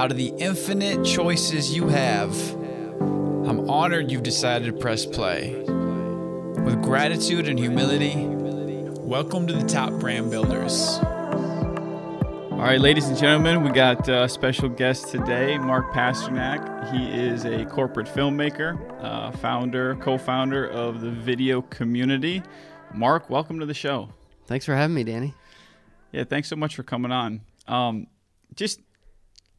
Out of the infinite choices you have, I'm honored you've decided to press play. With gratitude and humility, welcome to the Top Brand Builders. All right, ladies and gentlemen, we got a special guest today, Mark Pasternak. He is a corporate filmmaker, uh, founder, co founder of the video community. Mark, welcome to the show. Thanks for having me, Danny. Yeah, thanks so much for coming on. Um, just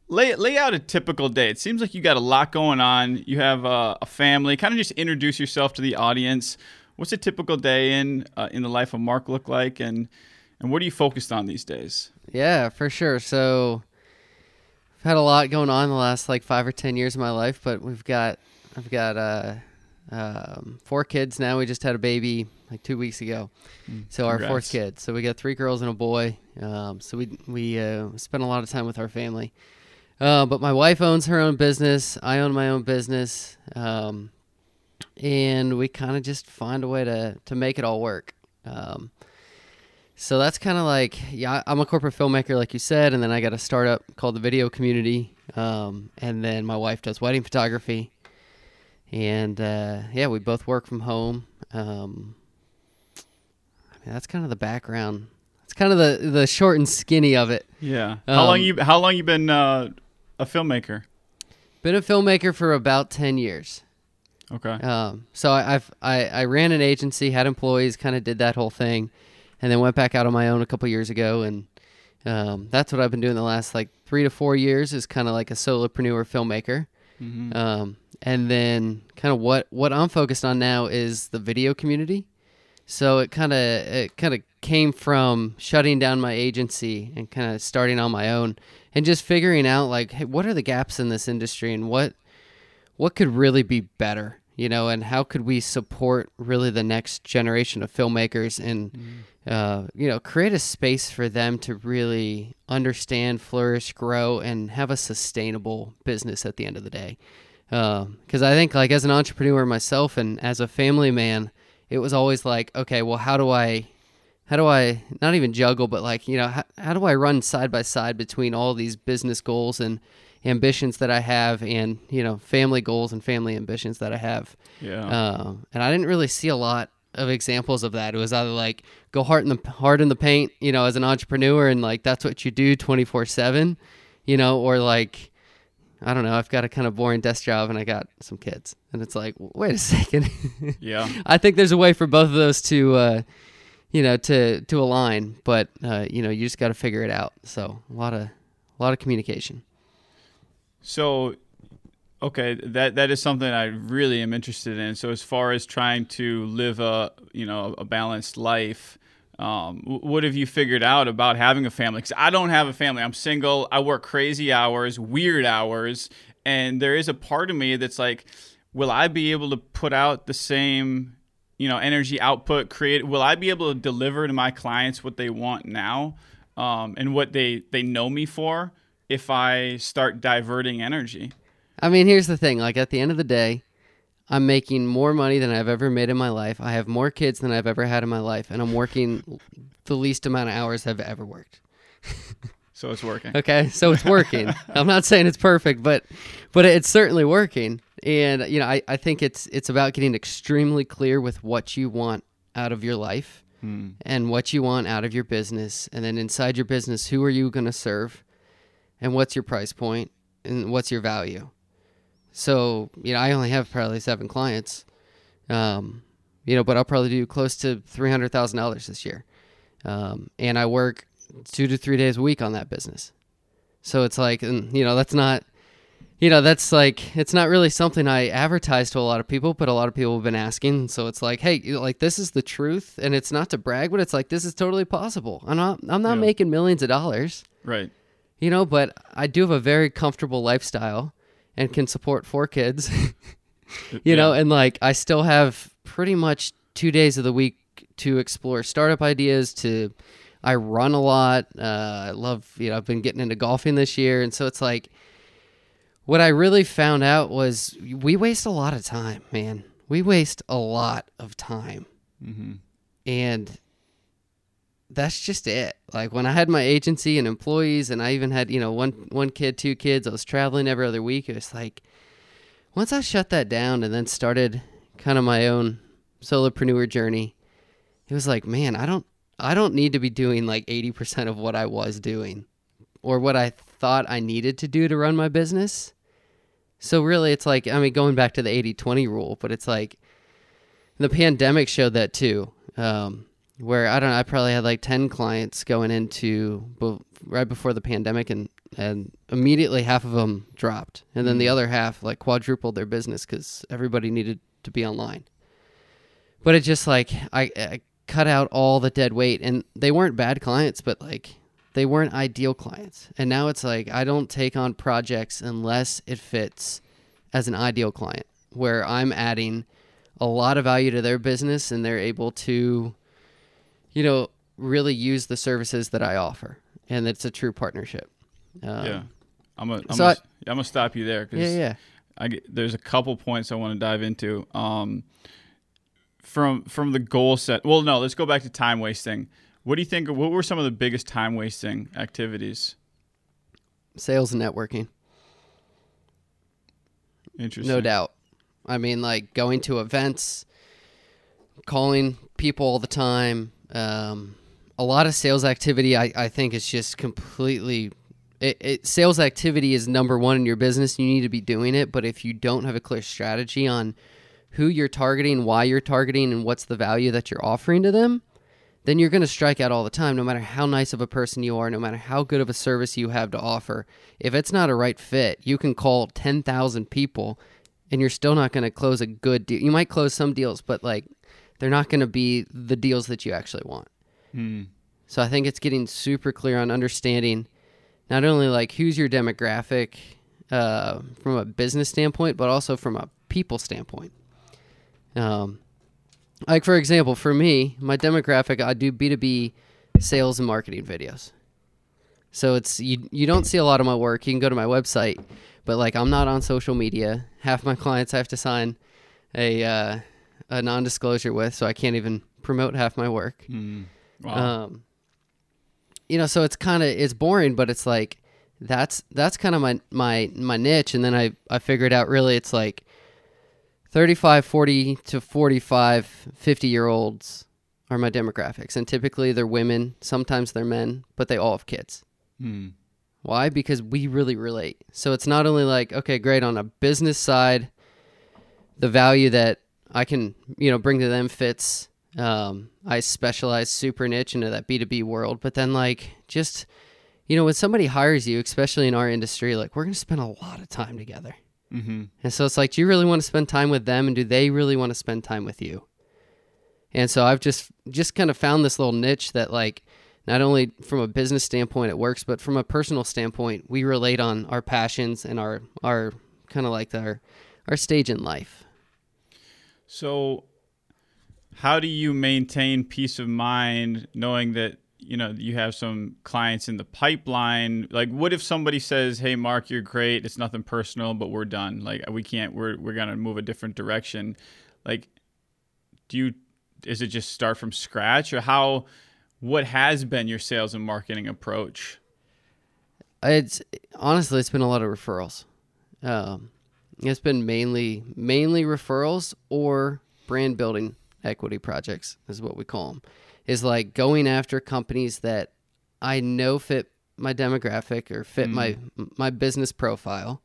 lay lay out a typical day. It seems like you got a lot going on. You have uh, a family. Kind of just introduce yourself to the audience. What's a typical day in uh, in the life of Mark look like, and and what are you focused on these days? Yeah, for sure. So I've had a lot going on the last like five or ten years of my life, but we've got I've got uh, um, four kids now. We just had a baby like two weeks ago, Mm, so our fourth kid. So we got three girls and a boy. Um, so we we uh, spend a lot of time with our family. Uh, but my wife owns her own business. I own my own business, um, and we kind of just find a way to to make it all work. Um, so that's kind of like yeah, I'm a corporate filmmaker, like you said, and then I got a startup called the Video Community, um, and then my wife does wedding photography, and uh, yeah, we both work from home. Um, I mean, that's kind of the background. It's kind of the the short and skinny of it. Yeah. How long Um, you How long you been uh, a filmmaker? Been a filmmaker for about ten years. Okay. Um, so I, I've I, I ran an agency, had employees, kind of did that whole thing, and then went back out on my own a couple years ago, and um, that's what I've been doing the last like three to four years is kind of like a solopreneur filmmaker. Mhm. Um, and then kind of what what I'm focused on now is the video community. So it kind of it kind of came from shutting down my agency and kind of starting on my own and just figuring out like hey, what are the gaps in this industry and what what could really be better, you know, and how could we support really the next generation of filmmakers and uh, you know create a space for them to really understand, flourish, grow, and have a sustainable business at the end of the day. Because I think like as an entrepreneur myself and as a family man, it was always like, okay, well, how do I how do I not even juggle, but like, you know, how, how do I run side by side between all these business goals and ambitions that I have and, you know, family goals and family ambitions that I have? Yeah. Um, and I didn't really see a lot of examples of that. It was either like go hard in the hard in the paint, you know, as an entrepreneur, and like that's what you do twenty four seven, you know, or like I don't know, I've got a kind of boring desk job and I got some kids, and it's like, wait a second, yeah. I think there's a way for both of those to, uh, you know, to to align, but uh, you know, you just got to figure it out. So a lot of a lot of communication. So, okay, that that is something I really am interested in. So, as far as trying to live a you know a balanced life, um, what have you figured out about having a family? Because I don't have a family. I'm single. I work crazy hours, weird hours, and there is a part of me that's like, will I be able to put out the same you know energy output? Create? Will I be able to deliver to my clients what they want now, um, and what they they know me for? If I start diverting energy. I mean, here's the thing. Like at the end of the day, I'm making more money than I've ever made in my life. I have more kids than I've ever had in my life, and I'm working the least amount of hours I've ever worked. So it's working. Okay, so it's working. I'm not saying it's perfect, but but it's certainly working. And you know, I, I think it's it's about getting extremely clear with what you want out of your life Hmm. and what you want out of your business, and then inside your business, who are you going to serve, and what's your price point, and what's your value. So you know, I only have probably seven clients, um, you know, but I'll probably do close to three hundred thousand dollars this year, um, and I work two to three days a week on that business. So it's like, and, you know, that's not, you know, that's like, it's not really something I advertise to a lot of people, but a lot of people have been asking. So it's like, hey, like this is the truth, and it's not to brag, but it's like this is totally possible. I'm not, I'm not Yeah. making millions of dollars, Right. you know, but I do have a very comfortable lifestyle and can support four kids, you know, and like I still have pretty much two days of the week to explore startup ideas. To I run a lot. Uh, I love you know I've been getting into golfing this year, and so it's like what I really found out was we waste a lot of time, man. We waste a lot of time, Mm-hmm. and that's just it. Like when I had my agency and employees, and I even had you know one one kid, two kids. I was traveling every other week. It was like once I shut that down and then started kind of my own solopreneur journey, it was like, man, I don't I don't need to be doing like 80% of what I was doing or what I thought I needed to do to run my business. So really it's like I mean going back to the 80/20 rule, but it's like the pandemic showed that too. Um, where I don't know, I probably had like 10 clients going into right before the pandemic and and immediately half of them dropped and then the other half like quadrupled their business cuz everybody needed to be online. But it just like I, I cut out all the dead weight and they weren't bad clients but like they weren't ideal clients. And now it's like I don't take on projects unless it fits as an ideal client where I'm adding a lot of value to their business and they're able to you know really use the services that I offer and it's a true partnership. Um, yeah. I'm gonna I'm so gonna, I, am gonna stop you there cuz Yeah, yeah. I get, there's a couple points I want to dive into. Um, from from the goal set. Well, no, let's go back to time wasting. What do you think? What were some of the biggest time wasting activities? Sales and networking. Interesting. No doubt. I mean, like going to events, calling people all the time. Um, a lot of sales activity, I, I think, is just completely. It, it, sales activity is number one in your business. You need to be doing it. But if you don't have a clear strategy on who you're targeting, why you're targeting, and what's the value that you're offering to them, then you're going to strike out all the time, no matter how nice of a person you are, no matter how good of a service you have to offer. If it's not a right fit, you can call 10,000 people and you're still not going to close a good deal. You might close some deals, but like they're not going to be the deals that you actually want. Hmm. So I think it's getting super clear on understanding not only like who's your demographic uh, from a business standpoint, but also from a people standpoint. Um, like for example, for me, my demographic, I do B two B sales and marketing videos. So it's you you don't see a lot of my work. You can go to my website, but like I'm not on social media. Half my clients I have to sign a uh, a non disclosure with, so I can't even promote half my work. Mm, wow. Um, you know, so it's kind of it's boring, but it's like that's that's kind of my my my niche. And then I I figured out really it's like 35, 40 to 45, 50 year olds are my demographics. And typically they're women, sometimes they're men, but they all have kids. Hmm. Why? Because we really relate. So it's not only like, okay, great, on a business side, the value that I can, you know, bring to them fits. Um, I specialize super niche into that B2B world, but then like just, you know, when somebody hires you, especially in our industry, like we're going to spend a lot of time together. Mm-hmm. And so it's like, do you really want to spend time with them, and do they really want to spend time with you? And so I've just just kind of found this little niche that like not only from a business standpoint it works, but from a personal standpoint we relate on our passions and our our kind of like our our stage in life. So how do you maintain peace of mind knowing that you know you have some clients in the pipeline. Like what if somebody says hey mark you're great. It's nothing personal but we're done. Like we can't we're we're going to move a different direction. Like do you is it just start from scratch or how what has been your sales and marketing approach? It's honestly it's been a lot of referrals. Um, it's been mainly mainly referrals or brand building equity projects is what we call them is like going after companies that I know fit my demographic or fit mm. my my business profile,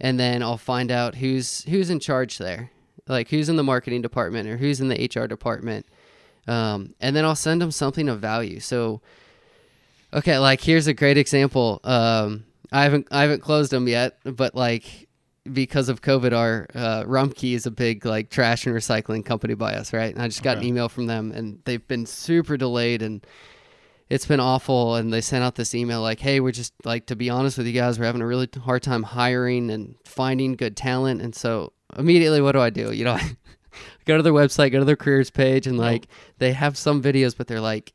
and then I'll find out who's who's in charge there, like who's in the marketing department or who's in the HR department, um, and then I'll send them something of value. So, okay, like here's a great example. Um, I haven't I haven't closed them yet, but like because of COVID, our uh, Rumpke is a big like trash and recycling company by us, right? And I just got okay. an email from them, and they've been super delayed, and it's been awful. And they sent out this email like, "Hey, we're just like to be honest with you guys, we're having a really hard time hiring and finding good talent." And so immediately, what do I do? You know, I go to their website, go to their careers page, and like they have some videos, but they're like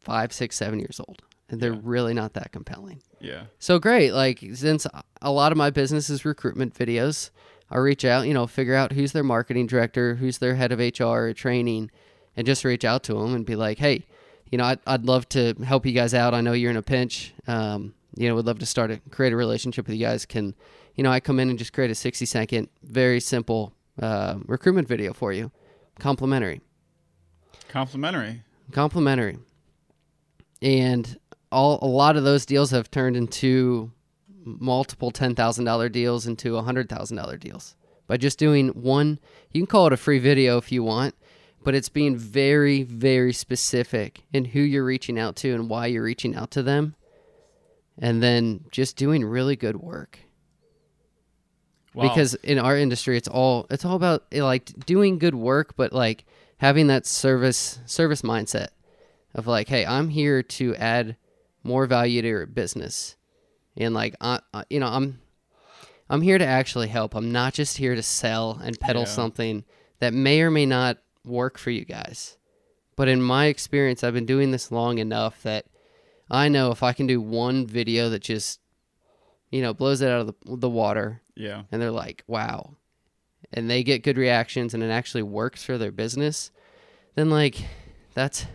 five, six, seven years old, they're yeah. really not that compelling. Yeah. So great. Like since a lot of my business is recruitment videos, I reach out, you know, figure out who's their marketing director, who's their head of HR or training, and just reach out to them and be like, hey, you know, I'd, I'd love to help you guys out. I know you're in a pinch. Um, you know, would love to start a create a relationship with you guys. Can, you know, I come in and just create a 60 second, very simple uh, recruitment video for you, complimentary. Complimentary. Complimentary. And all a lot of those deals have turned into multiple ten thousand dollar deals into a hundred thousand dollar deals by just doing one. You can call it a free video if you want, but it's being very, very specific in who you're reaching out to and why you're reaching out to them, and then just doing really good work. Wow. Because in our industry, it's all it's all about eh, like doing good work, but like having that service service mindset of like, hey, I'm here to add more value to your business, and like, I, I- you know, I'm I'm here to actually help. I'm not just here to sell and peddle Yeah. something that may or may not work for you guys. But in my experience, I've been doing this long enough that I know if I can do one video that just, you know, blows it out of the, the water, yeah. and they're like, wow, and they get good reactions and it actually works for their business, then like that's,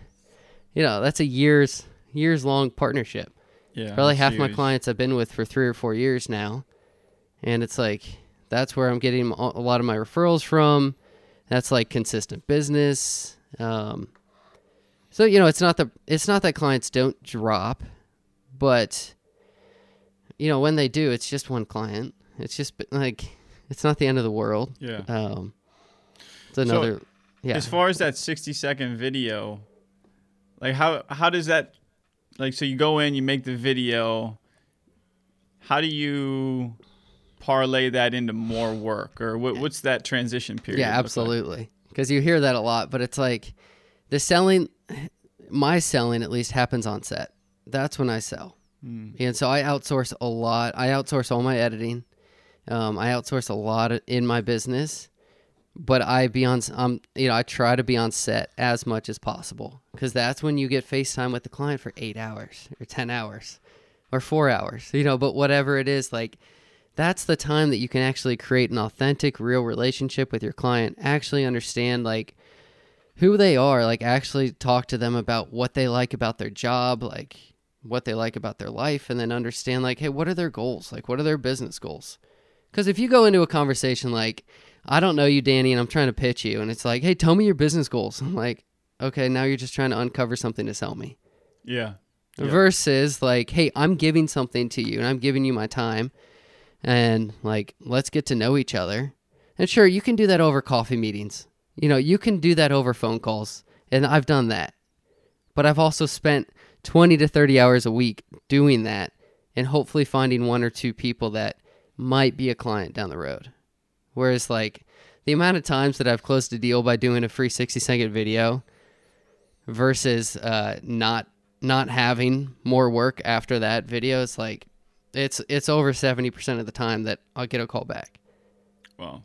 you know, that's a years years long partnership. Yeah. Probably half my clients I've been with for three or four years now, and it's like that's where I'm getting a a lot of my referrals from. That's like consistent business. Um, so you know, it's not the it's not that clients don't drop, but you know when they do, it's just one client. It's just like it's not the end of the world. Yeah. Um, it's another. yeah. As far as that 60 second video, like how how does that like so you go in, you make the video, how do you parlay that into more work or what, what's that transition period? Yeah, absolutely. Because you hear that a lot, but it's like the selling, my selling at least happens on set. That's when I sell. Mm. And so I outsource a lot. I outsource all my editing. Um, I outsource a lot in my business, but I be on. Um, you know, I try to be on set as much as possible because that's when you get FaceTime with the client for eight hours or ten hours or four hours. You know, but whatever it is, like that's the time that you can actually create an authentic, real relationship with your client. Actually understand like who they are. Like actually talk to them about what they like about their job, like what they like about their life, and then understand like, hey, what are their goals? Like, what are their business goals? Because if you go into a conversation like, I don't know you, Danny, and I'm trying to pitch you, and it's like, hey, tell me your business goals. I'm like, okay, now you're just trying to uncover something to sell me. Yeah. Yeah. Versus like, hey, I'm giving something to you, and I'm giving you my time, and like, let's get to know each other. And sure, you can do that over coffee meetings. You know, you can do that over phone calls, and I've done that. But I've also spent 20 to 30 hours a week doing that and hopefully finding one or two people that might be a client down the road. Whereas, like, the amount of times that I've closed a deal by doing a free 60 second video versus uh, not not having more work after that video is like it's it's over 70% of the time that I'll get a call back. Well,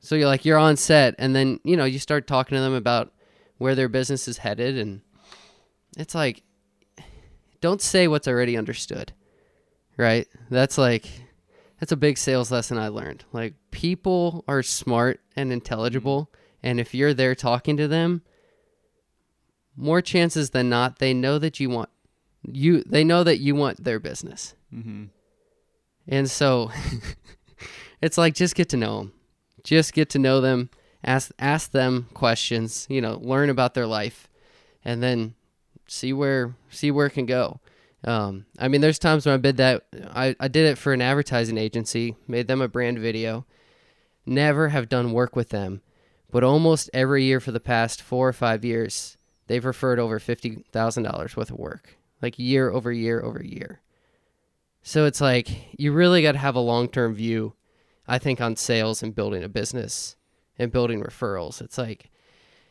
So you're like you're on set and then, you know, you start talking to them about where their business is headed and it's like don't say what's already understood. Right? That's like that's a big sales lesson I learned. Like people are smart and intelligible and if you're there talking to them, more chances than not they know that you want you they know that you want their business. hmm And so it's like just get to know them. Just get to know them, ask ask them questions, you know, learn about their life and then see where see where it can go. Um, I mean, there's times when I did that. I, I did it for an advertising agency, made them a brand video. Never have done work with them, but almost every year for the past four or five years, they've referred over fifty thousand dollars worth of work, like year over year over year. So it's like you really got to have a long term view, I think, on sales and building a business and building referrals. It's like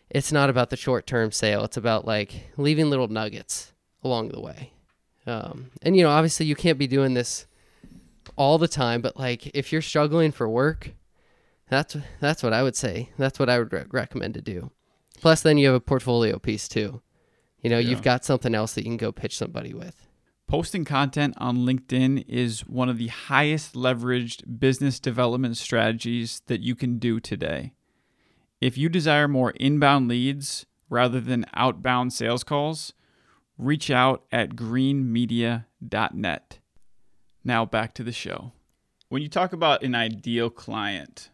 it's not about the short term sale. It's about like leaving little nuggets along the way. Um, and you know, obviously, you can't be doing this all the time. But like, if you're struggling for work, that's that's what I would say. That's what I would re- recommend to do. Plus, then you have a portfolio piece too. You know, Yeah. you've got something else that you can go pitch somebody with. Posting content on LinkedIn is one of the highest leveraged business development strategies that you can do today. If you desire more inbound leads rather than outbound sales calls, reach out at greenmedia.net. Now back to the show. When you talk about an ideal client,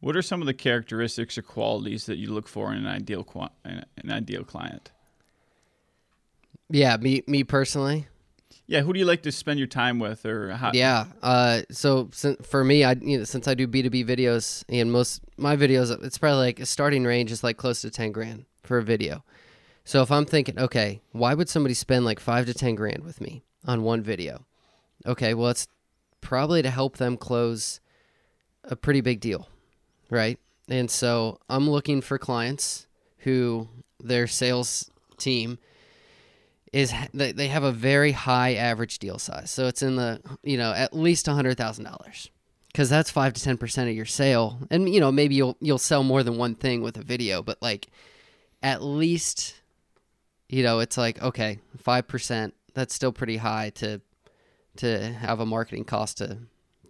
what are some of the characteristics or qualities that you look for in an ideal an ideal client? Yeah, me me personally. Yeah, who do you like to spend your time with, or how? Yeah, uh, so for me, I you know since I do B two B videos and most my videos, it's probably like a starting range is like close to ten grand for a video. So if I'm thinking, okay, why would somebody spend like five to ten grand with me on one video? Okay, well, it's probably to help them close a pretty big deal, right? And so I'm looking for clients who their sales team is they have a very high average deal size. So it's in the, you know, at least $100,000 because that's 5 to 10% of your sale. And you know, maybe you'll you'll sell more than one thing with a video, but like at least you know, it's like okay, 5%, that's still pretty high to to have a marketing cost to,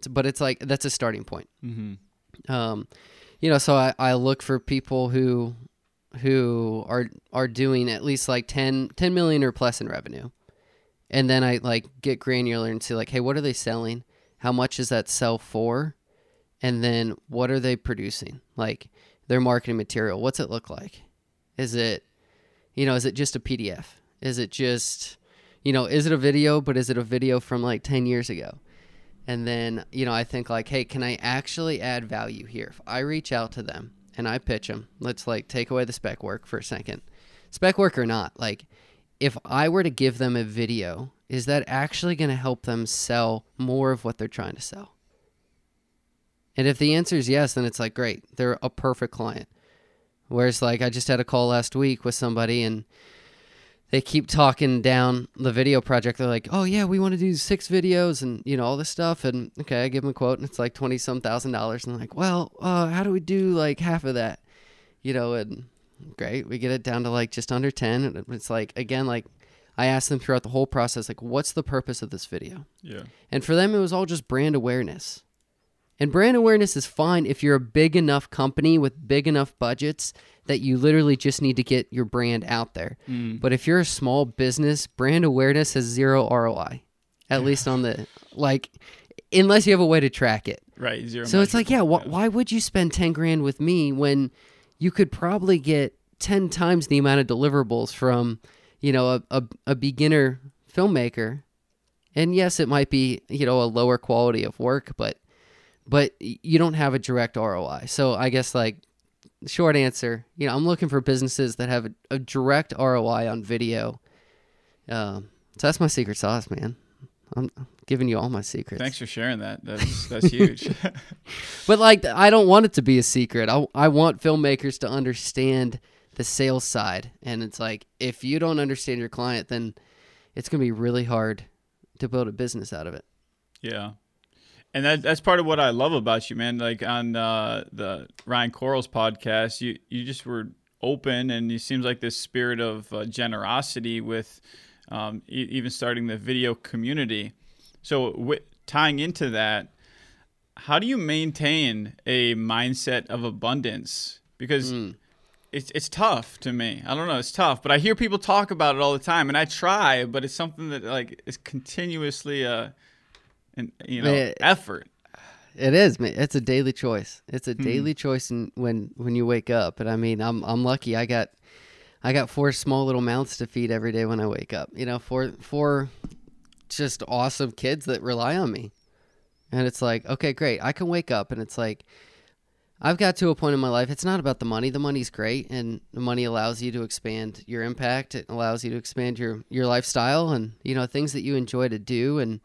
to but it's like that's a starting point. Mm-hmm. Um, you know, so I, I look for people who who are are doing at least like 10, 10 million or plus in revenue, and then I like get granular and see like, hey, what are they selling? How much is that sell for? And then what are they producing? Like their marketing material. What's it look like? Is it, you know, is it just a PDF? Is it just you know, is it a video, but is it a video from like 10 years ago? And then, you know, I think like, hey, can I actually add value here? If I reach out to them and I pitch them, let's like take away the spec work for a second. Spec work or not, like if I were to give them a video, is that actually going to help them sell more of what they're trying to sell? And if the answer is yes, then it's like, great, they're a perfect client. Whereas, like, I just had a call last week with somebody and they keep talking down the video project. They're like, "Oh yeah, we want to do six videos and you know all this stuff." And okay, I give them a quote, and it's like twenty some thousand dollars. And they're like, "Well, uh, how do we do like half of that?" You know, and great, we get it down to like just under ten. And it's like again, like I asked them throughout the whole process, like, "What's the purpose of this video?" Yeah. And for them, it was all just brand awareness. And brand awareness is fine if you're a big enough company with big enough budgets that you literally just need to get your brand out there. Mm. But if you're a small business, brand awareness has zero ROI, at least on the like, unless you have a way to track it. Right. Zero. So it's like, yeah, wh- why would you spend 10 grand with me when you could probably get 10 times the amount of deliverables from, you know, a, a, a beginner filmmaker? And yes, it might be, you know, a lower quality of work, but but you don't have a direct ROI. So I guess like short answer, you know, I'm looking for businesses that have a, a direct ROI on video. Um, so that's my secret sauce, man. I'm giving you all my secrets. Thanks for sharing that. That's that's huge. but like, I don't want it to be a secret. I I want filmmakers to understand the sales side, and it's like if you don't understand your client, then it's gonna be really hard to build a business out of it. Yeah, and that that's part of what I love about you, man. Like on uh, the Ryan Corals podcast, you you just were open, and it seems like this spirit of uh, generosity with um, e- even starting the video community. So w- tying into that, how do you maintain a mindset of abundance? Because mm. it's it's tough to me. I don't know, it's tough, but I hear people talk about it all the time, and I try, but it's something that like is continuously uh and you know it, effort. It is. It's a daily choice. It's a hmm. daily choice in, when when you wake up. And I mean, I'm I'm lucky. I got I got four small little mouths to feed every day when I wake up. You know, four four just awesome kids that rely on me. And it's like, okay, great. I can wake up and it's like I've got to a point in my life. It's not about the money. The money's great, and the money allows you to expand your impact. It allows you to expand your your lifestyle and you know things that you enjoy to do. And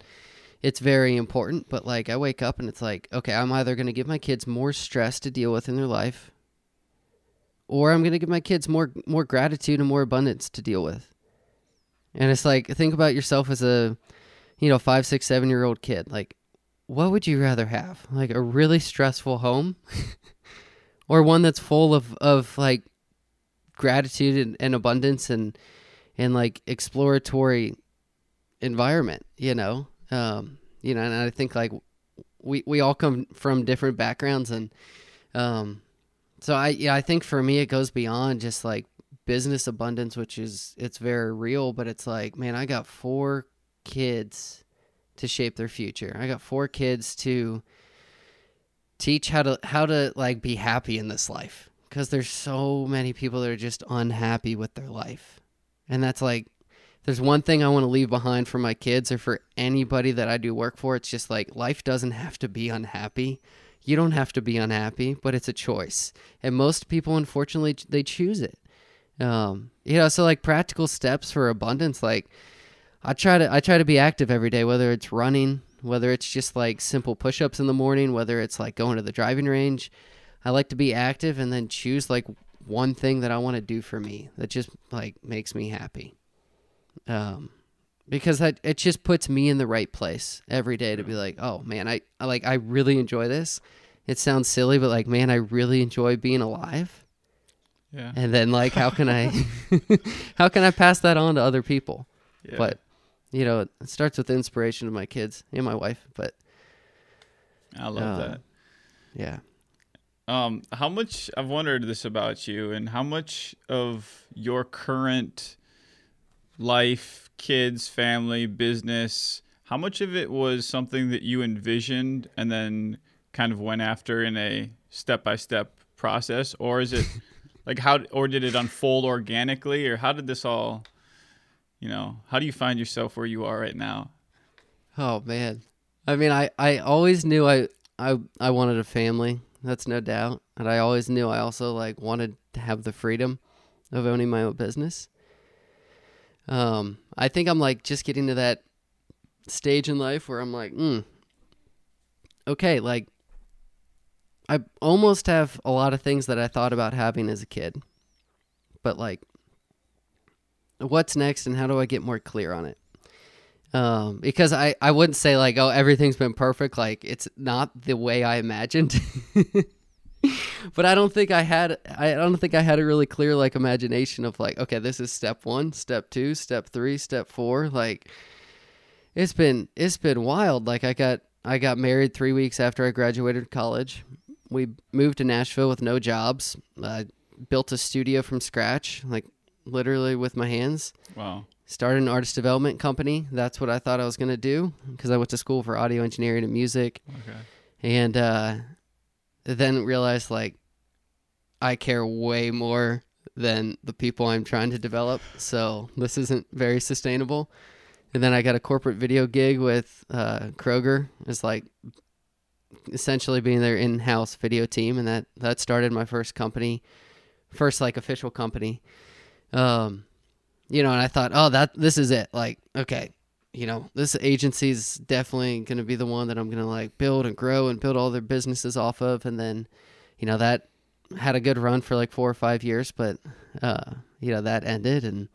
it's very important. But like I wake up and it's like, okay, I'm either going to give my kids more stress to deal with in their life, or I'm going to give my kids more more gratitude and more abundance to deal with. And it's like think about yourself as a, you know, five, six, seven year old kid. Like, what would you rather have? Like a really stressful home, or one that's full of of like gratitude and, and abundance and and like exploratory environment. You know, um, you know, and I think like we we all come from different backgrounds, and um, so I yeah I think for me it goes beyond just like business abundance, which is it's very real, but it's like, man, I got four kids to shape their future. I got four kids to teach how to how to like be happy in this life because there's so many people that are just unhappy with their life. And that's like there's one thing I want to leave behind for my kids or for anybody that I do work for. It's just like life doesn't have to be unhappy. You don't have to be unhappy, but it's a choice. And most people, unfortunately, they choose it. Um, you know, so like practical steps for abundance, like I try to I try to be active every day, whether it's running, whether it's just like simple push-ups in the morning, whether it's like going to the driving range. I like to be active and then choose like one thing that I want to do for me that just like makes me happy. Um, because that it just puts me in the right place every day to be like, oh man, I, I like I really enjoy this. It sounds silly, but like, man, I really enjoy being alive. Yeah. And then like, how can I, how can I pass that on to other people? yeah. But you know, it starts with inspiration of my kids and my wife. But I love uh, that. yeah, Um, how much I've wondered this about you, and how much of your current life, kids, family, business, how much of it was something that you envisioned and then kind of went after in a step by step process, or is it like how, or did it unfold organically, or how did this all, you know, how do you find yourself where you are right now? Oh man. I mean, I, I always knew I, I I wanted a family. That's no doubt. And I always knew I also like wanted to have the freedom of owning my own business. Um, I think I'm like just getting to that stage in life where I'm like, mm, okay, like I almost have a lot of things that I thought about having as a kid. But like what's next and how do I get more clear on it? um, because I, I wouldn't say like oh everything's been perfect like it's not the way I imagined but I don't think I had I don't think I had a really clear like imagination of like okay this is step one step two step three step four like it's been it's been wild like I got I got married three weeks after I graduated college we moved to Nashville with no jobs I built a studio from scratch like literally with my hands Wow. started an artist development company. That's what I thought I was going to do because I went to school for audio engineering and music. Okay. And uh, then realized like I care way more than the people I'm trying to develop. So this isn't very sustainable. And then I got a corporate video gig with uh, Kroger. It's like essentially being their in-house video team, and that that started my first company, first like official company. Um, you know, and I thought, oh, that this is it. Like, okay, you know, this agency is definitely going to be the one that I'm going to like build and grow and build all their businesses off of. And then, you know, that had a good run for like four or five years, but, uh, you know, that ended and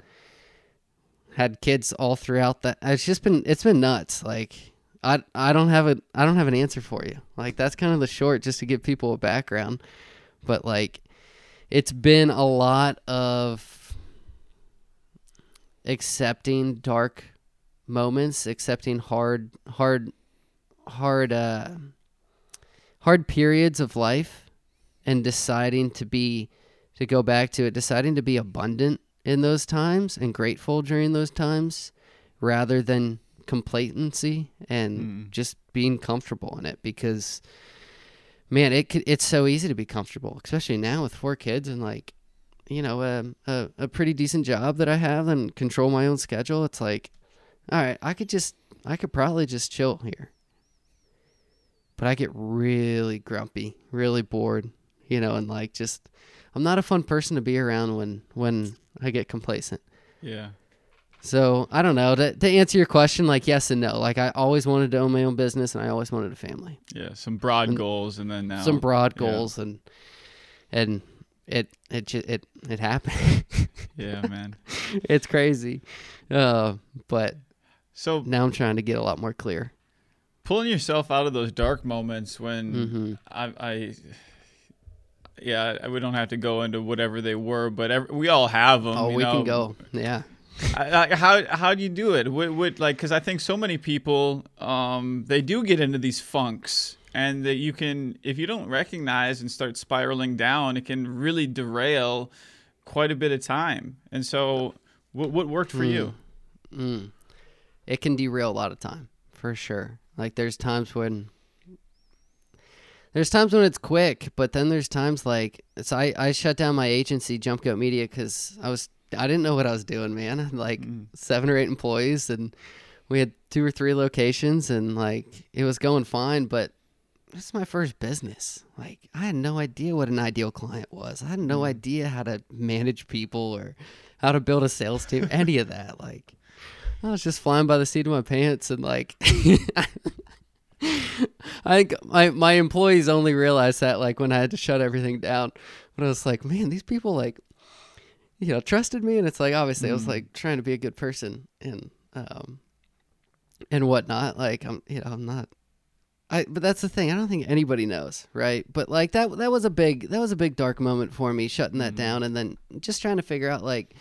had kids all throughout that. It's just been, it's been nuts. Like, I, I don't have a, I don't have an answer for you. Like, that's kind of the short just to give people a background. But like, it's been a lot of, accepting dark moments, accepting hard hard hard uh hard periods of life and deciding to be to go back to it, deciding to be abundant in those times and grateful during those times rather than complacency and Mm. just being comfortable in it because man, it could, it's so easy to be comfortable, especially now with four kids and like you know, a, a, a pretty decent job that I have and control my own schedule, it's like, all right, I could just, I could probably just chill here. But I get really grumpy, really bored, you know, and like just, I'm not a fun person to be around when, when I get complacent. Yeah. So I don't know. To, to answer your question, like yes and no. Like I always wanted to own my own business, and I always wanted a family. Yeah. Some broad And goals, and then now Some broad yeah. goals, and and it it it it happened. Yeah, man. it's crazy. Uh, but So now I'm trying to get a lot more clear. pulling yourself out of those dark moments when hmm I, I yeah, we don't have to go into whatever they were, but ev we all have them. Oh, we know? can go. Yeah. I, I, how how do you do it? What, what like because I think so many people um they do get into these funks and that you can if you don't recognize and start spiraling down, it can really derail quite a bit of time. And so, what, what worked for you? Mm. It can derail a lot of time for sure. Like there's times when there's times when it's quick, but then there's times like so I I shut down my agency Jump Goat Media because I was I didn't know what I was doing, man. Like Mm. seven or eight employees and we had two or three locations and like it was going fine, but this is my first business. Like I had no idea what an ideal client was. I had no Mm. idea how to manage people or how to build a sales team, any of that. Like I was just flying by the seat of my pants and like I think my my employees only realized that like when I had to shut everything down. But I was like, man, these people like you know, trusted me and it's like obviously I was Mm. like trying to be a good person and um and whatnot. Like I'm you know, I'm not I but that's the thing, I don't think anybody knows, right? But like that that was a big that was a big dark moment for me, shutting that Mhm. down and then just trying to figure out like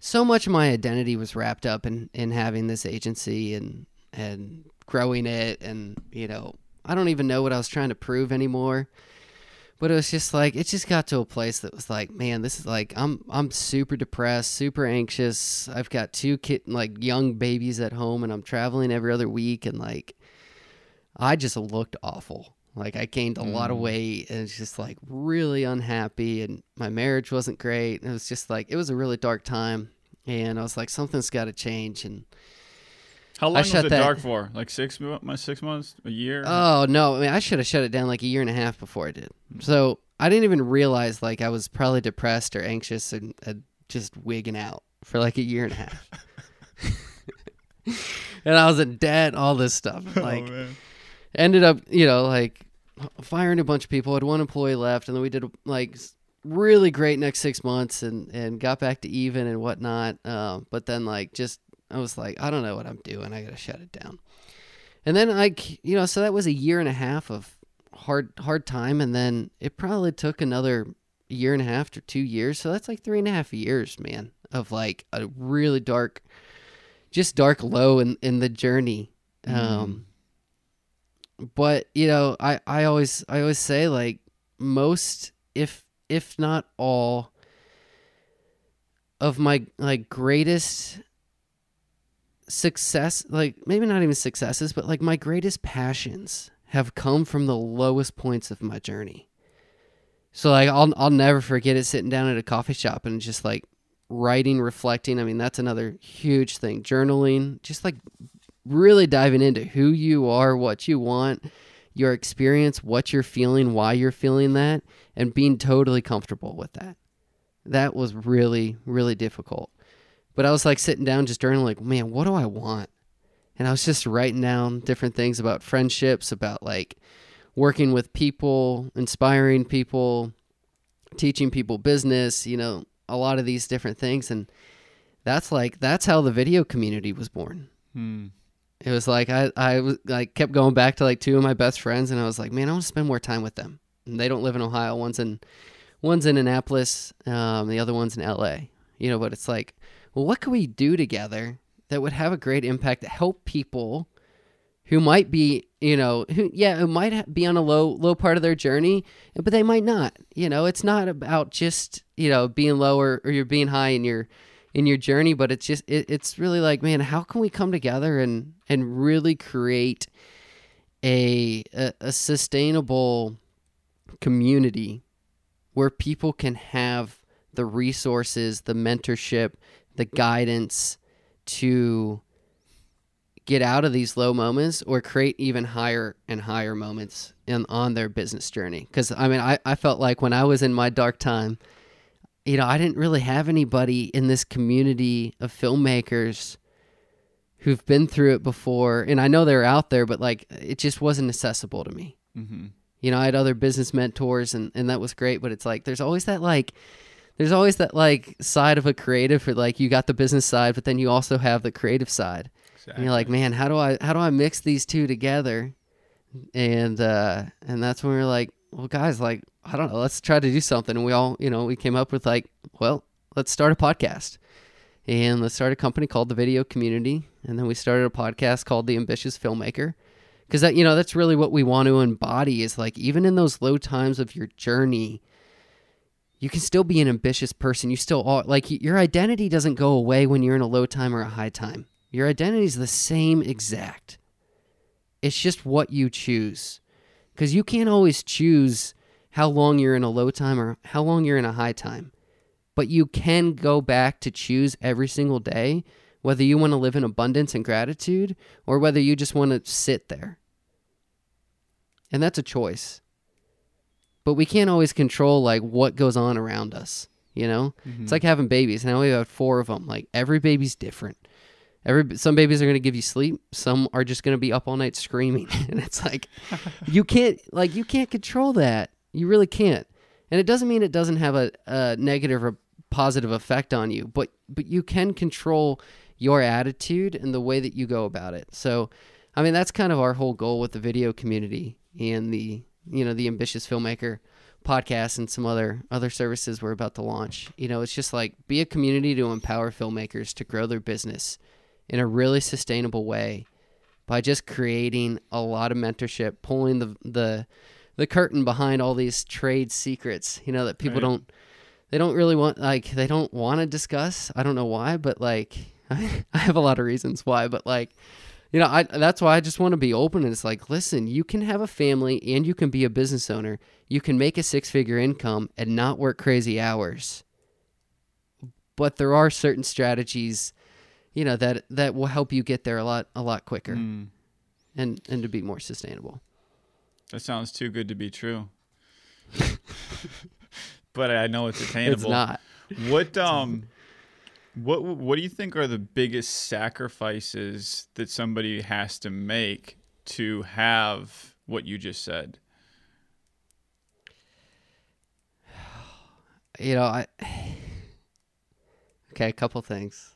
so much of my identity was wrapped up in in having this agency and and growing it and you know i don't even know what i was trying to prove anymore. But it was just like it just got to a place that was like man this is like i'm i'm super depressed super anxious. I've got two kid like young babies at home and i'm traveling every other week and like i just looked awful like i gained a lot of Mm. weight and it's just like really unhappy and my marriage wasn't great and it was just like it was a really dark time and i was like something's got to change and How long was shut it that- dark for? Like six my six months, a year? Oh no! I mean, I should have shut it down like a year and a half before I did. So I didn't even realize like I was probably depressed or anxious and, and just wigging out for like a year and a half. and I was in debt, all this stuff. Like oh, man. ended up, you know, like firing a bunch of people. I had one employee left, and then we did like really great next six months, and and got back to even and whatnot. Um, but then like just I was like, I don't know what I'm doing. I gotta shut it down. And then like you know, so that was a year and a half of hard hard time, and then it probably took another year and a half to two years. So that's like three and a half years, man, of like a really dark, just dark low in in the journey. Um, but you know, I I always I always say like most, if if not all, of my like greatest success like maybe not even successes but like my greatest passions have come from the lowest points of my journey. So like I'll I'll never forget it sitting down at a coffee shop and just like writing reflecting. I mean that's another huge thing. Journaling just like really diving into who you are what you want your experience what you're feeling why you're feeling that and being totally comfortable with that that was really really difficult but I was like sitting down just journaling, like, man, what do I want? And I was just writing down different things about friendships, about like working with people, inspiring people, teaching people business, you know, a lot of these different things. And that's like, that's how the video community was born. Hmm. It was like, I, I was like, kept going back to like two of my best friends, and I was like, man, I want to spend more time with them. And they don't live in Ohio. One's in, one's in Annapolis, um, the other one's in LA, you know, but it's like, well, what can we do together that would have a great impact to help people who might be, you know, who yeah, who might be on a low low part of their journey, but they might not. You know, it's not about just you know being low or, or you're being high in your in your journey, but it's just it, it's really like, man, how can we come together and and really create a, a, a sustainable community where people can have the resources, the mentorship, the guidance to get out of these low moments or create even higher and higher moments in, on their business journey. Because I mean, I, I felt like when I was in my dark time, you know, I didn't really have anybody in this community of filmmakers who've been through it before. And I know they're out there, but like it just wasn't accessible to me. Mm-hmm. You know, I had other business mentors and, and that was great, but it's like there's always that like there's always that like side of a creative for like you got the business side, but then you also have the creative side. And you're like, man, how do I how do I mix these two together? And uh and that's when we're like, well guys, like, I don't know, let's try to do something. And we all, you know, we came up with like, well, let's start a podcast. And let's start a company called the Video Community. And then we started a podcast called The Ambitious Filmmaker. Because that, you know, that's really what we want to embody is like even in those low times of your journey, you can still be an ambitious person. You still are like your identity doesn't go away when you're in a low time or a high time. Your identity is the same exact. It's just what you choose. Because you can't always choose how long you're in a low time or how long you're in a high time. But you can go back to choose every single day whether you want to live in abundance and gratitude or whether you just want to sit there. And that's a choice. But we can't always control like what goes on around us, you know? Mm-hmm. It's like having babies. Now we have four of them. Like every baby's different. Every some babies are going to give you sleep, some are just going to be up all night screaming. and it's like you can't like you can't control that. You really can't. And it doesn't mean it doesn't have a, a negative or positive effect on you, but but you can control your attitude and the way that you go about it. So, I mean, that's kind of our whole goal with the video community and the, you know, the ambitious filmmaker podcast and some other other services we're about to launch. You know, it's just like be a community to empower filmmakers to grow their business in a really sustainable way by just creating a lot of mentorship, pulling the the the curtain behind all these trade secrets, you know, that people right. don't they don't really want like they don't want to discuss. I don't know why, but like I, have a lot of reasons why, but like, you know, I that's why I just want to be open and it's like, listen, you can have a family and you can be a business owner. You can make a six-figure income and not work crazy hours. But there are certain strategies, you know, that that will help you get there a lot a lot quicker. Mm. And and to be more sustainable. That sounds too good to be true. but I know it's attainable. It's not. What um what What do you think are the biggest sacrifices that somebody has to make to have what you just said? You know, I okay, a couple things.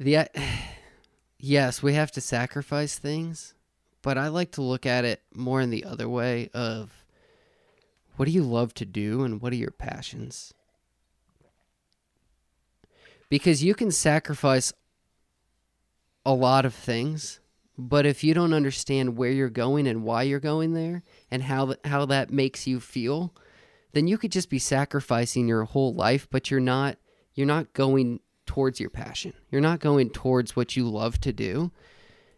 The yes, we have to sacrifice things, but I like to look at it more in the other way of what do you love to do and what are your passions? because you can sacrifice a lot of things but if you don't understand where you're going and why you're going there and how th- how that makes you feel then you could just be sacrificing your whole life but you're not you're not going towards your passion you're not going towards what you love to do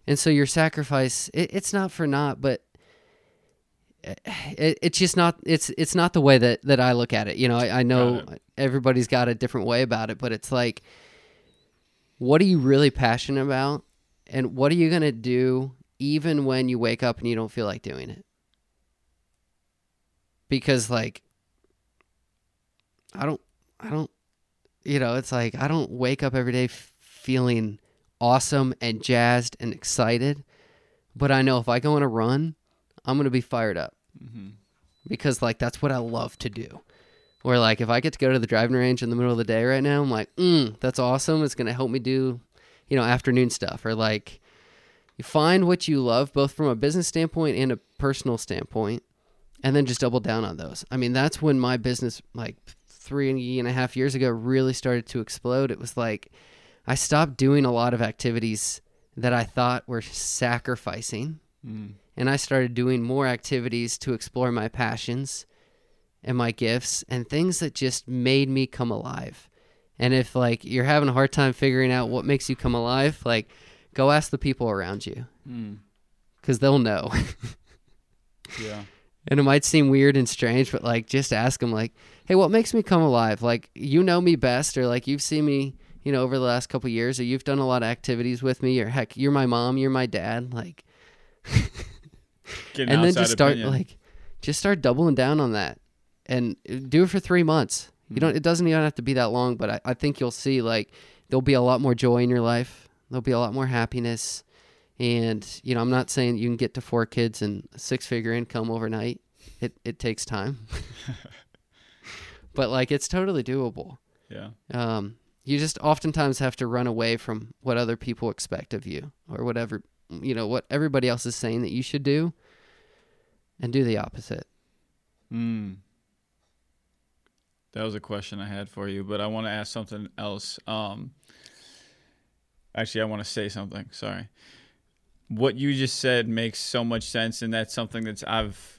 and so your sacrifice it, it's not for naught but it, it's just not it's it's not the way that that I look at it. You know, I, I know everybody's got a different way about it, but it's like, what are you really passionate about, and what are you gonna do even when you wake up and you don't feel like doing it? Because like, I don't, I don't, you know, it's like I don't wake up every day f- feeling awesome and jazzed and excited, but I know if I go on a run I'm gonna be fired up mm-hmm. because like that's what I love to do. Or like if I get to go to the driving range in the middle of the day right now, I'm like, mm, that's awesome. It's gonna help me do, you know, afternoon stuff. Or like, you find what you love both from a business standpoint and a personal standpoint, and then just double down on those. I mean, that's when my business like three and a half years ago really started to explode. It was like I stopped doing a lot of activities that I thought were sacrificing. Mm and I started doing more activities to explore my passions and my gifts and things that just made me come alive. And if like you're having a hard time figuring out what makes you come alive, like go ask the people around you. Mm. Cuz they'll know. yeah. And it might seem weird and strange, but like just ask them like, "Hey, what makes me come alive?" Like you know me best or like you've seen me, you know, over the last couple years or you've done a lot of activities with me. Or heck, you're my mom, you're my dad, like and then just start opinion. like just start doubling down on that and do it for three months. You don't hmm. it doesn't even have to be that long but I, I think you'll see like there'll be a lot more joy in your life. There'll be a lot more happiness. And you know i'm not saying you can get to four kids and six figure income overnight. It, it takes time. But like it's totally doable. Yeah. Um you just oftentimes have to run away from what other people expect of you or whatever you know what everybody else is saying that you should do and do the opposite. Mm. that was a question i had for you but i want to ask something else. Um actually i want to say something sorry. What you just said makes so much sense and that's something that's i've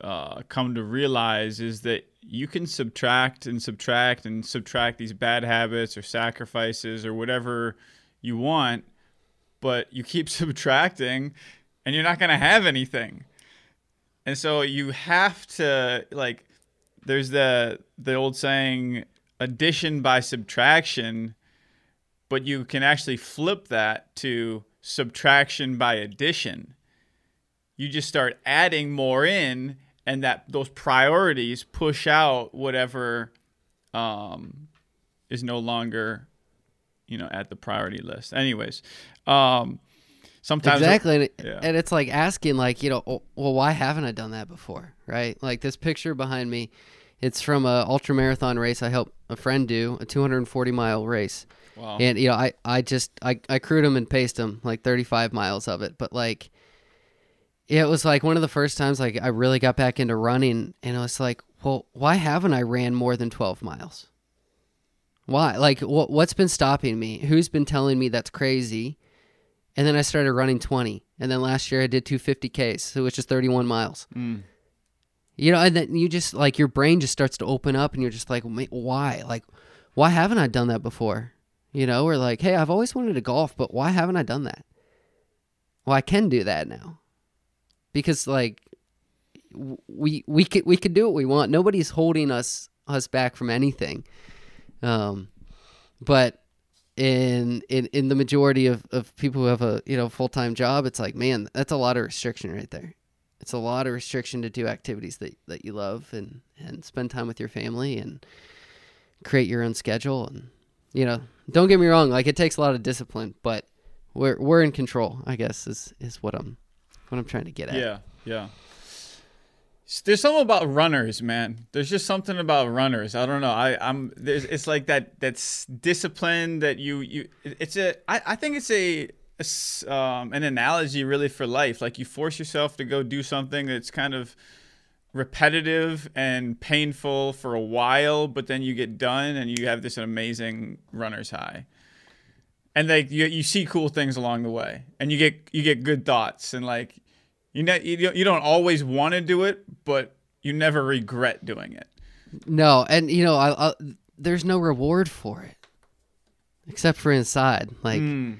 uh, come to realize is that you can subtract and subtract and subtract these bad habits or sacrifices or whatever you want, but you keep subtracting and you're not going to have anything. And so you have to like there's the the old saying addition by subtraction, but you can actually flip that to subtraction by addition. You just start adding more in and that those priorities push out whatever um, is no longer you know at the priority list. Anyways um, sometimes exactly. And, yeah. and it's like asking like you know oh, well why haven't i done that before? Right? Like this picture behind me it's from a ultra marathon race i helped a friend do a 240 mile race. Wow. and you know i i just i i crewed him and paced him like 35 miles of it. But like it was like one of the first times like I really got back into running and it was like, well, why haven't I ran more than 12 miles? Why? Like what what's been stopping me? Who's been telling me that's crazy? And then I started running 20. And then last year I did 250Ks, so which is 31 miles. Mm. You know, and then you just like your brain just starts to open up and you're just like, why? Like why haven't I done that before? You know, or like, hey, I've always wanted to golf, but why haven't I done that? Well, I can do that now because like we we could we could do what we want. Nobody's holding us us back from anything. Um, but in in in the majority of, of people who have a you know full time job, it's like man, that's a lot of restriction right there. It's a lot of restriction to do activities that, that you love and and spend time with your family and create your own schedule and you know don't get me wrong like it takes a lot of discipline but we're we're in control I guess is is what I'm what I'm trying to get at. Yeah, yeah. There's something about runners, man. There's just something about runners. I don't know. I, I'm. There's, it's like that. That's discipline that you. You. It's a. I, I think it's a. a um, an analogy really for life. Like you force yourself to go do something that's kind of repetitive and painful for a while, but then you get done and you have this amazing runner's high and like you, you see cool things along the way and you get you get good thoughts and like you know you don't always want to do it but you never regret doing it no and you know I, I, there's no reward for it except for inside like mm.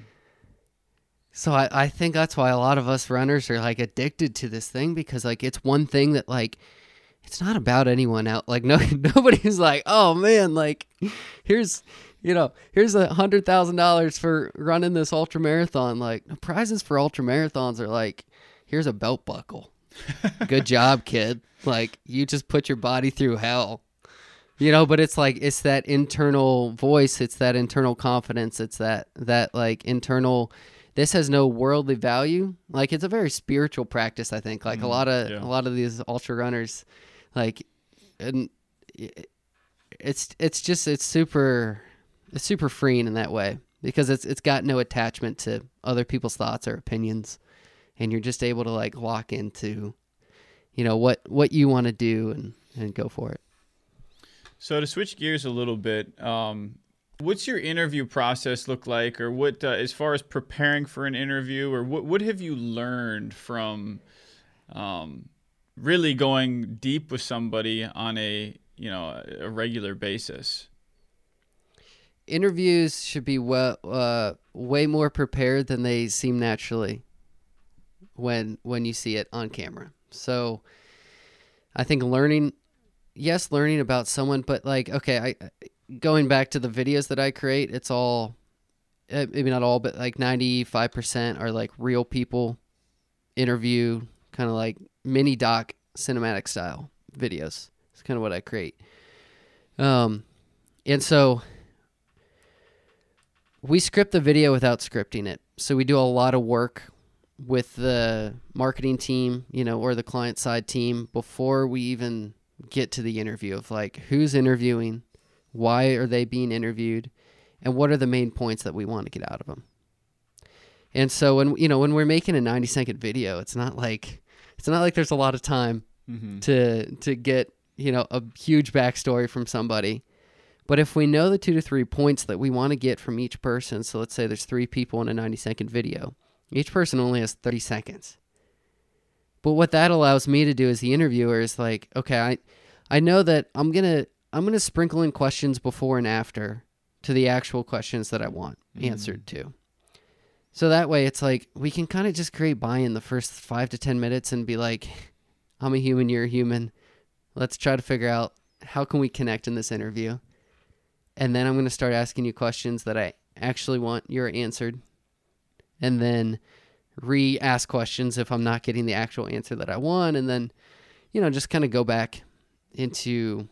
so I, I think that's why a lot of us runners are like addicted to this thing because like it's one thing that like it's not about anyone out like no nobody's like oh man like here's you know, here's a hundred thousand dollars for running this ultra marathon. Like prizes for ultra marathons are like, here's a belt buckle. Good job, kid. Like you just put your body through hell. You know, but it's like it's that internal voice, it's that internal confidence, it's that that like internal this has no worldly value. Like it's a very spiritual practice, I think. Like mm, a lot of yeah. a lot of these ultra runners like and it's it's just it's super it's super freeing in that way because it's it's got no attachment to other people's thoughts or opinions, and you're just able to like lock into, you know, what what you want to do and and go for it. So to switch gears a little bit, um, what's your interview process look like, or what uh, as far as preparing for an interview, or what what have you learned from, um, really going deep with somebody on a you know a regular basis? interviews should be well, uh, way more prepared than they seem naturally when when you see it on camera. So I think learning yes, learning about someone, but like okay, I going back to the videos that I create, it's all uh, maybe not all, but like 95% are like real people interview kind of like mini doc cinematic style videos. It's kind of what I create. Um and so we script the video without scripting it. So we do a lot of work with the marketing team, you know, or the client side team before we even get to the interview of like who's interviewing, why are they being interviewed, and what are the main points that we want to get out of them. And so when you know when we're making a 90 second video, it's not like it's not like there's a lot of time mm-hmm. to to get, you know, a huge backstory from somebody but if we know the two to three points that we want to get from each person, so let's say there's three people in a 90 second video, each person only has 30 seconds. But what that allows me to do as the interviewer is like, okay, I I know that I'm gonna I'm gonna sprinkle in questions before and after to the actual questions that I want Mhm. answered to. So that way it's like we can kind of just create buy-in the first five to ten minutes and be like, I'm a human, you're a human. Let's try to figure out how can we connect in this interview. And then I'm gonna start asking you questions that I actually want your answered. And then re ask questions if I'm not getting the actual answer that I want, and then, you know, just kind of go back into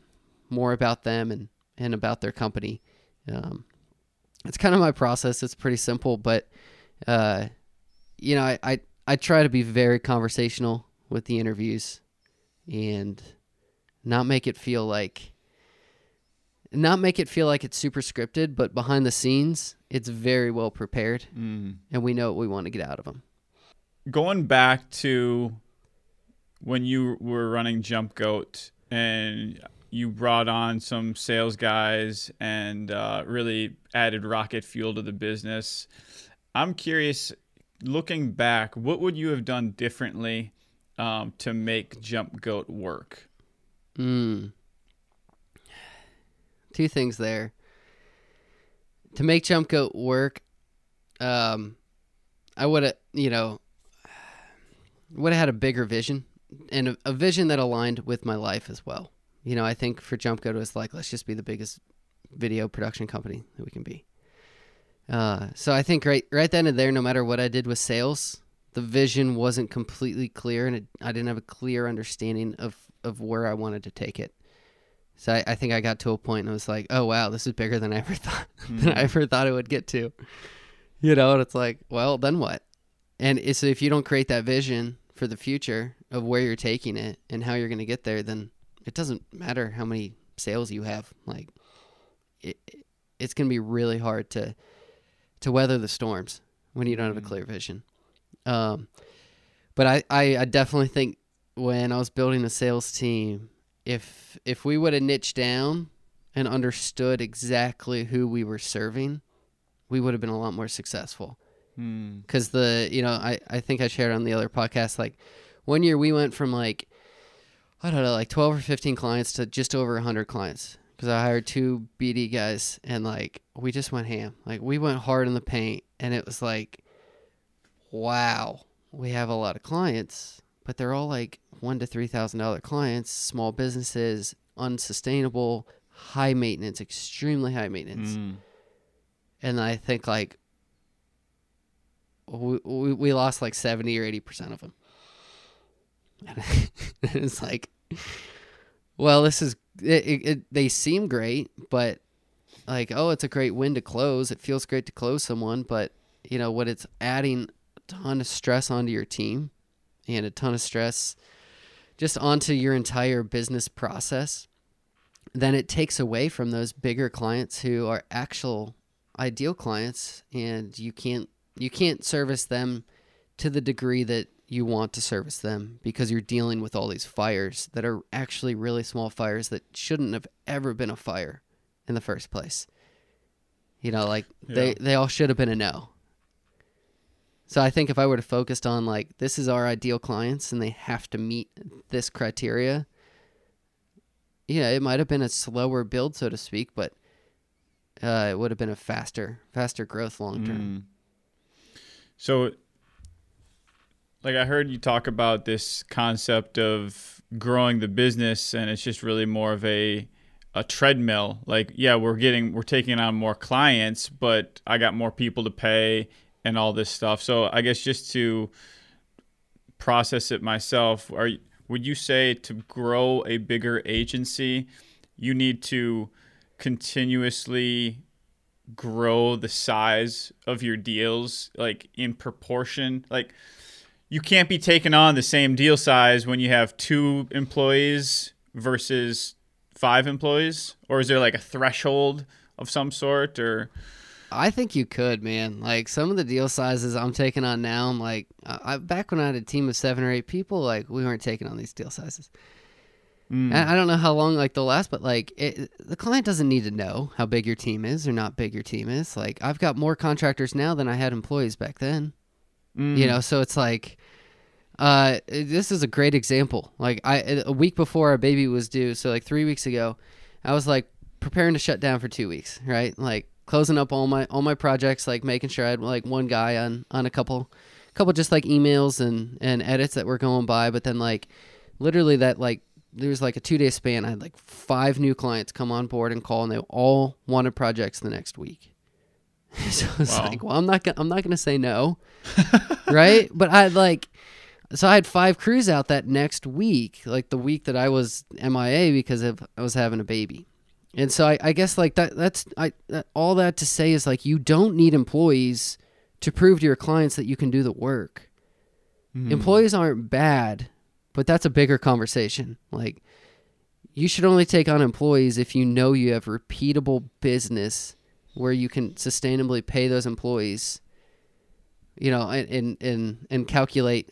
more about them and, and about their company. Um, it's kind of my process. It's pretty simple, but, uh, you know, I, I, I try to be very conversational with the interviews and not make it feel like not make it feel like it's super scripted, but behind the scenes, it's very well prepared, Mm. and we know what we want to get out of them. going back to when you were running Jump Goat and you brought on some sales guys and uh, really added rocket fuel to the business. I'm curious, looking back, what would you have done differently um, to make Jump Goat work? Mm. Two things there. To make Jump Goat work, um, I would have, you know, would have had a bigger vision and a, a vision that aligned with my life as well. You know, I think for Jump Goat it was like, let's just be the biggest video production company that we can be. Uh, so I think right, right then and there, no matter what I did with sales, the vision wasn't completely clear, and it, I didn't have a clear understanding of of where I wanted to take it. So I, I think I got to a point and I was like, oh wow, this is bigger than I ever thought than I ever thought it would get to. You know, and it's like, well, then what? And it's if you don't create that vision for the future of where you're taking it and how you're going to get there, then it doesn't matter how many sales you have. Like, it, it's going to be really hard to to weather the storms when you don't have a Mhm. clear vision. Um, but I, I, I definitely think when I was building a sales team, if if we would have niched down and understood exactly who we were serving, we would have been a lot more successful. Hmm. Because the you know I I think I shared on the other podcast like one year we went from like I don't know like twelve or fifteen clients to just over hundred clients because I hired two BD guys and like we just went ham like we went hard in the paint and it was like wow we have a lot of clients but they're all like one to three thousand dollar clients small businesses unsustainable high maintenance extremely high maintenance. Hmm. and I think like we, we, we lost like 70 or 80 percent of them and it's like well this is it, it, it, they seem great but like oh it's a great win to close. It feels great to close someone but you know what it's adding a ton of stress onto your team and a ton of stress just onto your entire business process then it takes away from those bigger clients who are actual ideal clients and you can't you can't service them to the degree that you want to service them because you're dealing with all these fires that are actually really small fires that shouldn't have ever been a fire in the first place. You know, like they they all should have been a no. So I think if I were to focused on like this is our ideal clients and they have to meet this criteria, yeah, it might have been a slower build so to speak, but uh, it would have been a faster faster growth long term. Mm. So, like I heard you talk about this concept of growing the business, and it's just really more of a a treadmill. Like, yeah, we're getting we're taking on more clients, but I got more people to pay and all this stuff. So, I guess just to process it myself, are would you say to grow a bigger agency, you need to continuously grow the size of your deals like in proportion like you can't be taking on the same deal size when you have two employees versus five employees or is there like a threshold of some sort or I think you could, man. Like some of the deal sizes I'm taking on now, I'm like, I, back when I had a team of seven or eight people, like we weren't taking on these deal sizes. Mm. And I don't know how long like they'll last, but like it, the client doesn't need to know how big your team is or not big your team is. Like I've got more contractors now than I had employees back then. Mm. You know, so it's like Uh, this is a great example. Like I, a week before our baby was due, so like three weeks ago, I was like preparing to shut down for two weeks, right? Like closing up all my all my projects, like making sure I had like one guy on on a couple, couple just like emails and and edits that were going by. But then like literally that like there was like a two day span. I had like five new clients come on board and call, and they all wanted projects the next week. so it's Wow. like, well, I'm not gonna I'm not gonna say no, right? But I like. So I had five crews out that next week, like the week that I was MIA because of I was having a baby. And so I, I guess like that that's I that, all that to say is like you don't need employees to prove to your clients that you can do the work. Hmm. Employees aren't bad, but that's a bigger conversation. Like you should only take on employees if you know you have repeatable business where you can sustainably pay those employees. You know, and and and, and calculate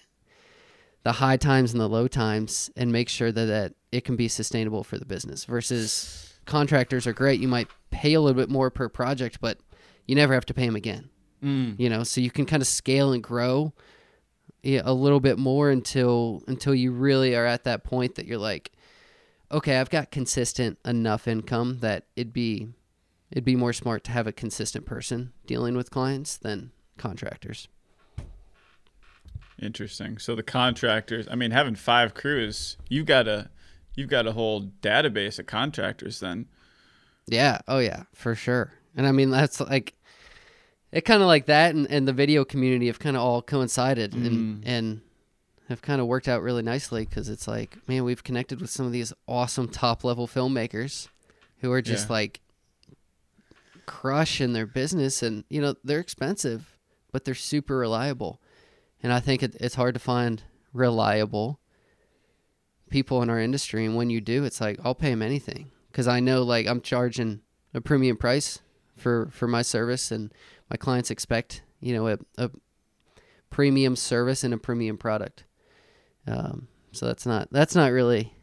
the high times and the low times and make sure that, that it can be sustainable for the business versus contractors are great. You might pay a little bit more per project, but you never have to pay them again. Mm. You know, so you can kind of scale and grow a little bit more until until you really are at that point that you're like, okay, I've got consistent enough income that it'd be it'd be more smart to have a consistent person dealing with clients than contractors. Interesting. So the contractors, I mean, having five crews, you've got a you've got a whole database of contractors then. Yeah. Oh yeah, for sure. And I mean that's like it kind of like that and, and the video community have kind of all coincided and mm-hmm. and have kind of worked out really nicely because it's like man we've connected with some of these awesome top level filmmakers who are just Yeah. like crushing their business and you know they're expensive but they're super reliable and i think it, it's hard to find reliable people in our industry and when you do it's like i'll pay them anything. Because i know like i'm charging a premium price for for my service and my clients expect you know a, a premium service and a premium product. Um, so that's not that's not really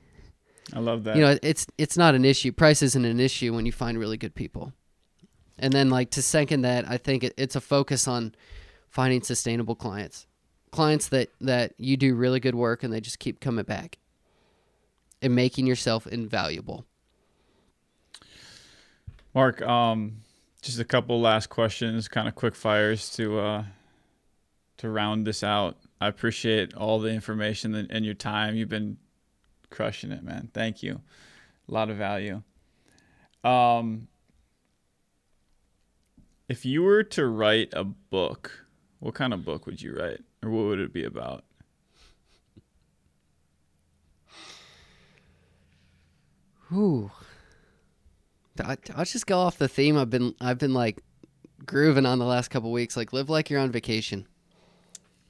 I love that. you know it's it's not an issue. Price isn't an issue when you find really good people. And then like to second that i think it, it's a focus on finding sustainable clients. Clients that that you do really good work and they just keep coming back and making yourself invaluable Mark, um, just a couple last questions, kind of quick fires to uh, to round this out. I appreciate all the information and, your time. You've been crushing it, man. Thank you. A lot of value. Um, if you were to write a book, what kind of book would you write, or what would it be about? Ooh. I'll just go off the theme I've been I've been like grooving on the last couple weeks. Like live like you're on vacation.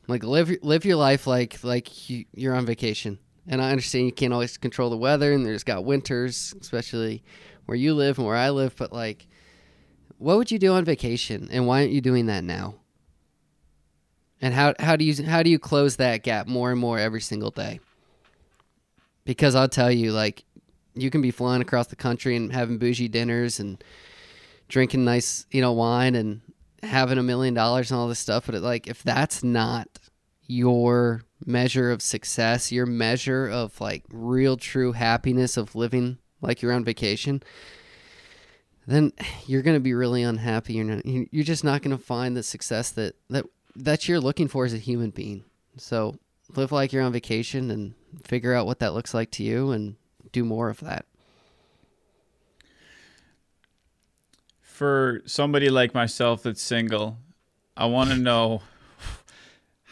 Like live live your life like like you, you're on vacation. And I understand you can't always control the weather, and there's got winters, especially where you live and where I live. But like, what would you do on vacation, and why aren't you doing that now? And how how do you how do you close that gap more and more every single day? Because I'll tell you, like you can be flying across the country and having bougie dinners and drinking nice, you know, wine and having a million dollars and all this stuff. But it, like, if that's not your measure of success, your measure of like real, true happiness of living like you're on vacation, then you're going to be really unhappy. You're not, you- you're just not going to find the success that, that, that you're looking for as a human being. So live like you're on vacation and figure out what that looks like to you and do more of that. For somebody like myself that's single, I want to know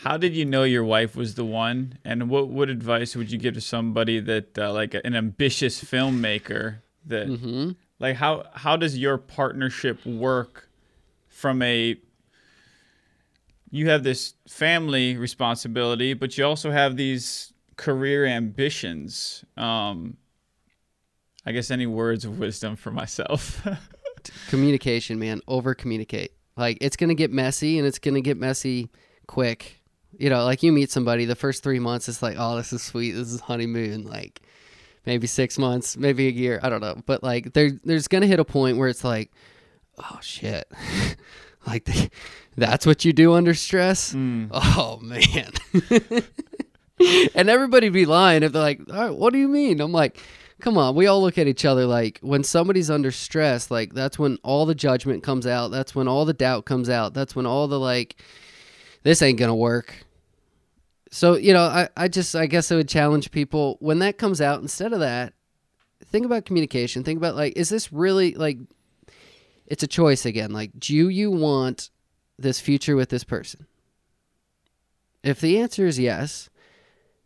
how did you know your wife was the one, and what what advice would you give to somebody that uh, like an ambitious filmmaker that Mm-hmm. like how how does your partnership work from a you have this family responsibility, but you also have these career ambitions. Um, I guess any words of wisdom for myself. Communication, man. Over communicate. Like it's gonna get messy and it's gonna get messy quick. You know, like you meet somebody, the first three months it's like, oh, this is sweet, this is honeymoon, like maybe six months, maybe a year, I don't know. But like there there's gonna hit a point where it's like, oh shit. like that's what you do under stress? Mm. Oh man. and everybody be lying if they're like, all right, what do you mean? I'm like, come on. We all look at each other like when somebody's under stress, like that's when all the judgment comes out. That's when all the doubt comes out. That's when all the like, this ain't to work. So, you know, I, I just, I guess I would challenge people when that comes out, instead of that, think about communication. Think about like, is this really like, it's a choice again. Like, do you want this future with this person? If the answer is yes,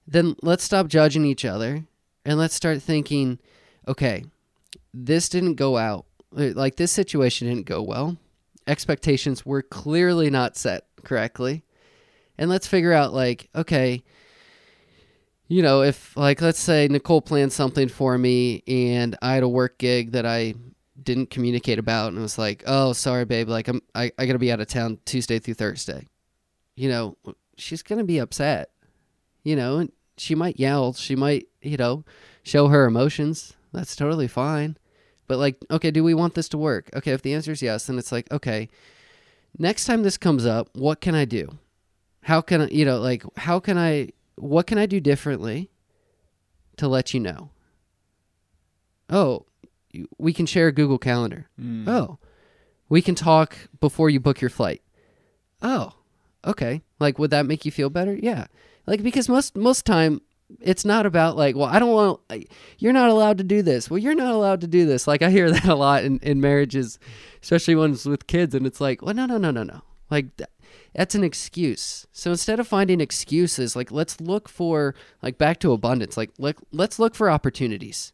then let's stop judging each other and let's start thinking, okay, this didn't go out. Uh, like this situation didn't go well. Expectations were clearly not set correctly. And let's figure out like, okay, you know, if like let's say Nicole planned something for me and I had a work gig that I didn't communicate about and was like, "Oh, sorry babe, like I'm I, I got to be out of town Tuesday through Thursday." You know, she's going to be upset. You know, she might yell, she might, you know, show her emotions. That's totally fine. But like, okay, do we want this to work? Okay, if the answer is yes, then it's like, okay, next time this comes up, what can I do? How can I, you know, like, how can I, what can I do differently to let you know? Oh, we can share a Google Calendar. Mm. Oh, we can talk before you book your flight. Oh, okay. Like, would that make you feel better? Yeah. Like, because most most time it's not about like, well, I don't want. You're not allowed to do this. Well, you're not allowed to do this. Like, I hear that a lot in in marriages, especially ones with kids, and it's like, well, no, no, no, no, no. Like. Th- that's an excuse. So instead of finding excuses, like let's look for like back to abundance. Like let, let's look for opportunities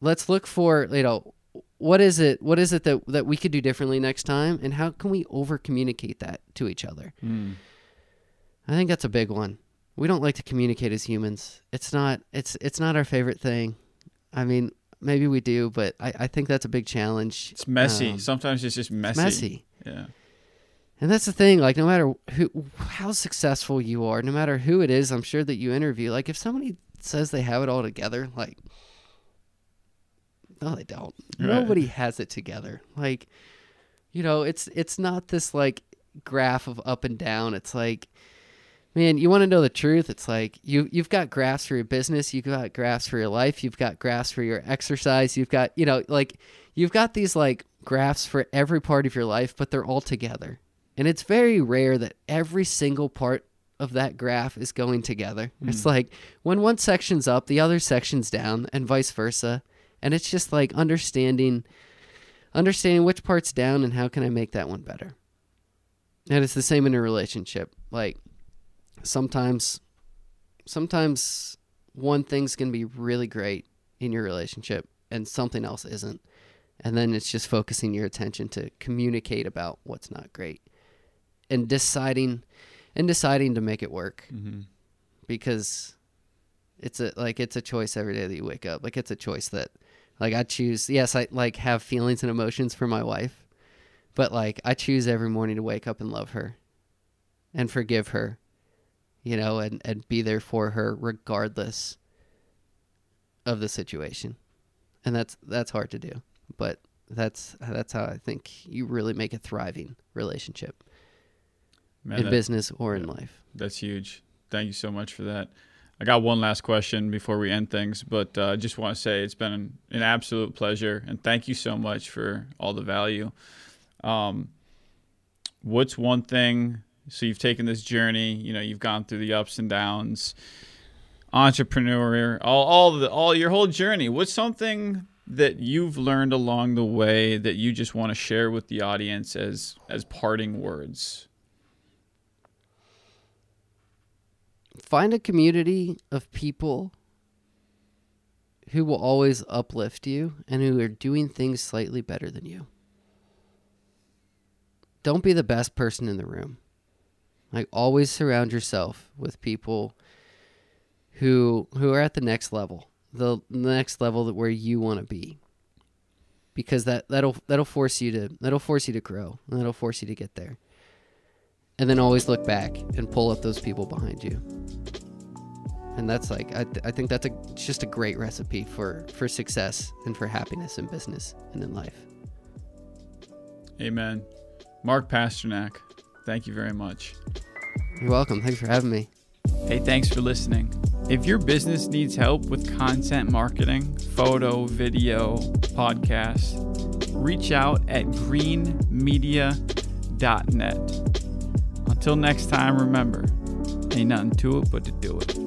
let's look for you know what is it what is it that that we could do differently next time and how can we over communicate that to each other Mm. I think that's a big one we don't like to communicate as humans it's not it's it's not our favorite thing i mean maybe we do but i, I think that's a big challenge It's messy. Um, Sometimes it's just messy. messy Yeah. and that's the thing like no matter who how successful you are no matter who it is i'm sure that you interview like if somebody says they have it all together like no they don't Right. nobody has it together like you know it's it's not this like graph of up and down it's like man you want to know the truth? It's like you you've got graphs for your business you've got graphs for your life you've got graphs for your exercise you've got you know like you've got these like graphs for every part of your life but they're all together. And it's very rare that every single part of that graph is going together. It's hmm. like when one section's up the other section's down and vice versa. And it's just like understanding understanding which part's down and how can i make that one better. And it's the same in a relationship. Like sometimes sometimes one thing's going to be really great in your relationship and something else isn't. And then it's just focusing your attention to communicate about what's not great and deciding and deciding to make it work. Mm-hmm. because it's a like it's a choice every day that you wake up. Like it's a choice that like i choose yes i like have feelings and emotions for my wife but like i choose every morning to wake up and love her and forgive her you know and and be there for her regardless of the situation and that's that's hard to do but that's that's how i think you really make a thriving relationship Man, in that- business or in life That's huge. Thank you so much for that. I got one last question before we end things, but uh, I just want to say it's been an, an absolute pleasure, and thank you so much for all the value. Um, what's one thing? So you've taken this journey. You know, you've gone through the ups and downs, entrepreneur, all all the all your whole journey. What's something that you've learned along the way that you just want to share with the audience as as parting words? find a community of people who will always uplift you and who are doing things slightly better than you. Don't be the best person in the room. Like always surround yourself with people who who are at the next level. The next level that where you want to be. Because that that'll that'll force you to that'll force you to grow. And that'll force you to get there. And then always look back and pull up those people behind you and that's like I, th- I think that's a just a great recipe for for success and for happiness in business and in life Amen. Mark Pasternak, thank you very much. you're welcome thanks for having me Hey, thanks for listening. If your business needs help with content marketing, photo, video, podcast, reach out at greenmedia.net. Until next time, remember, ain't nothing to it but to do it.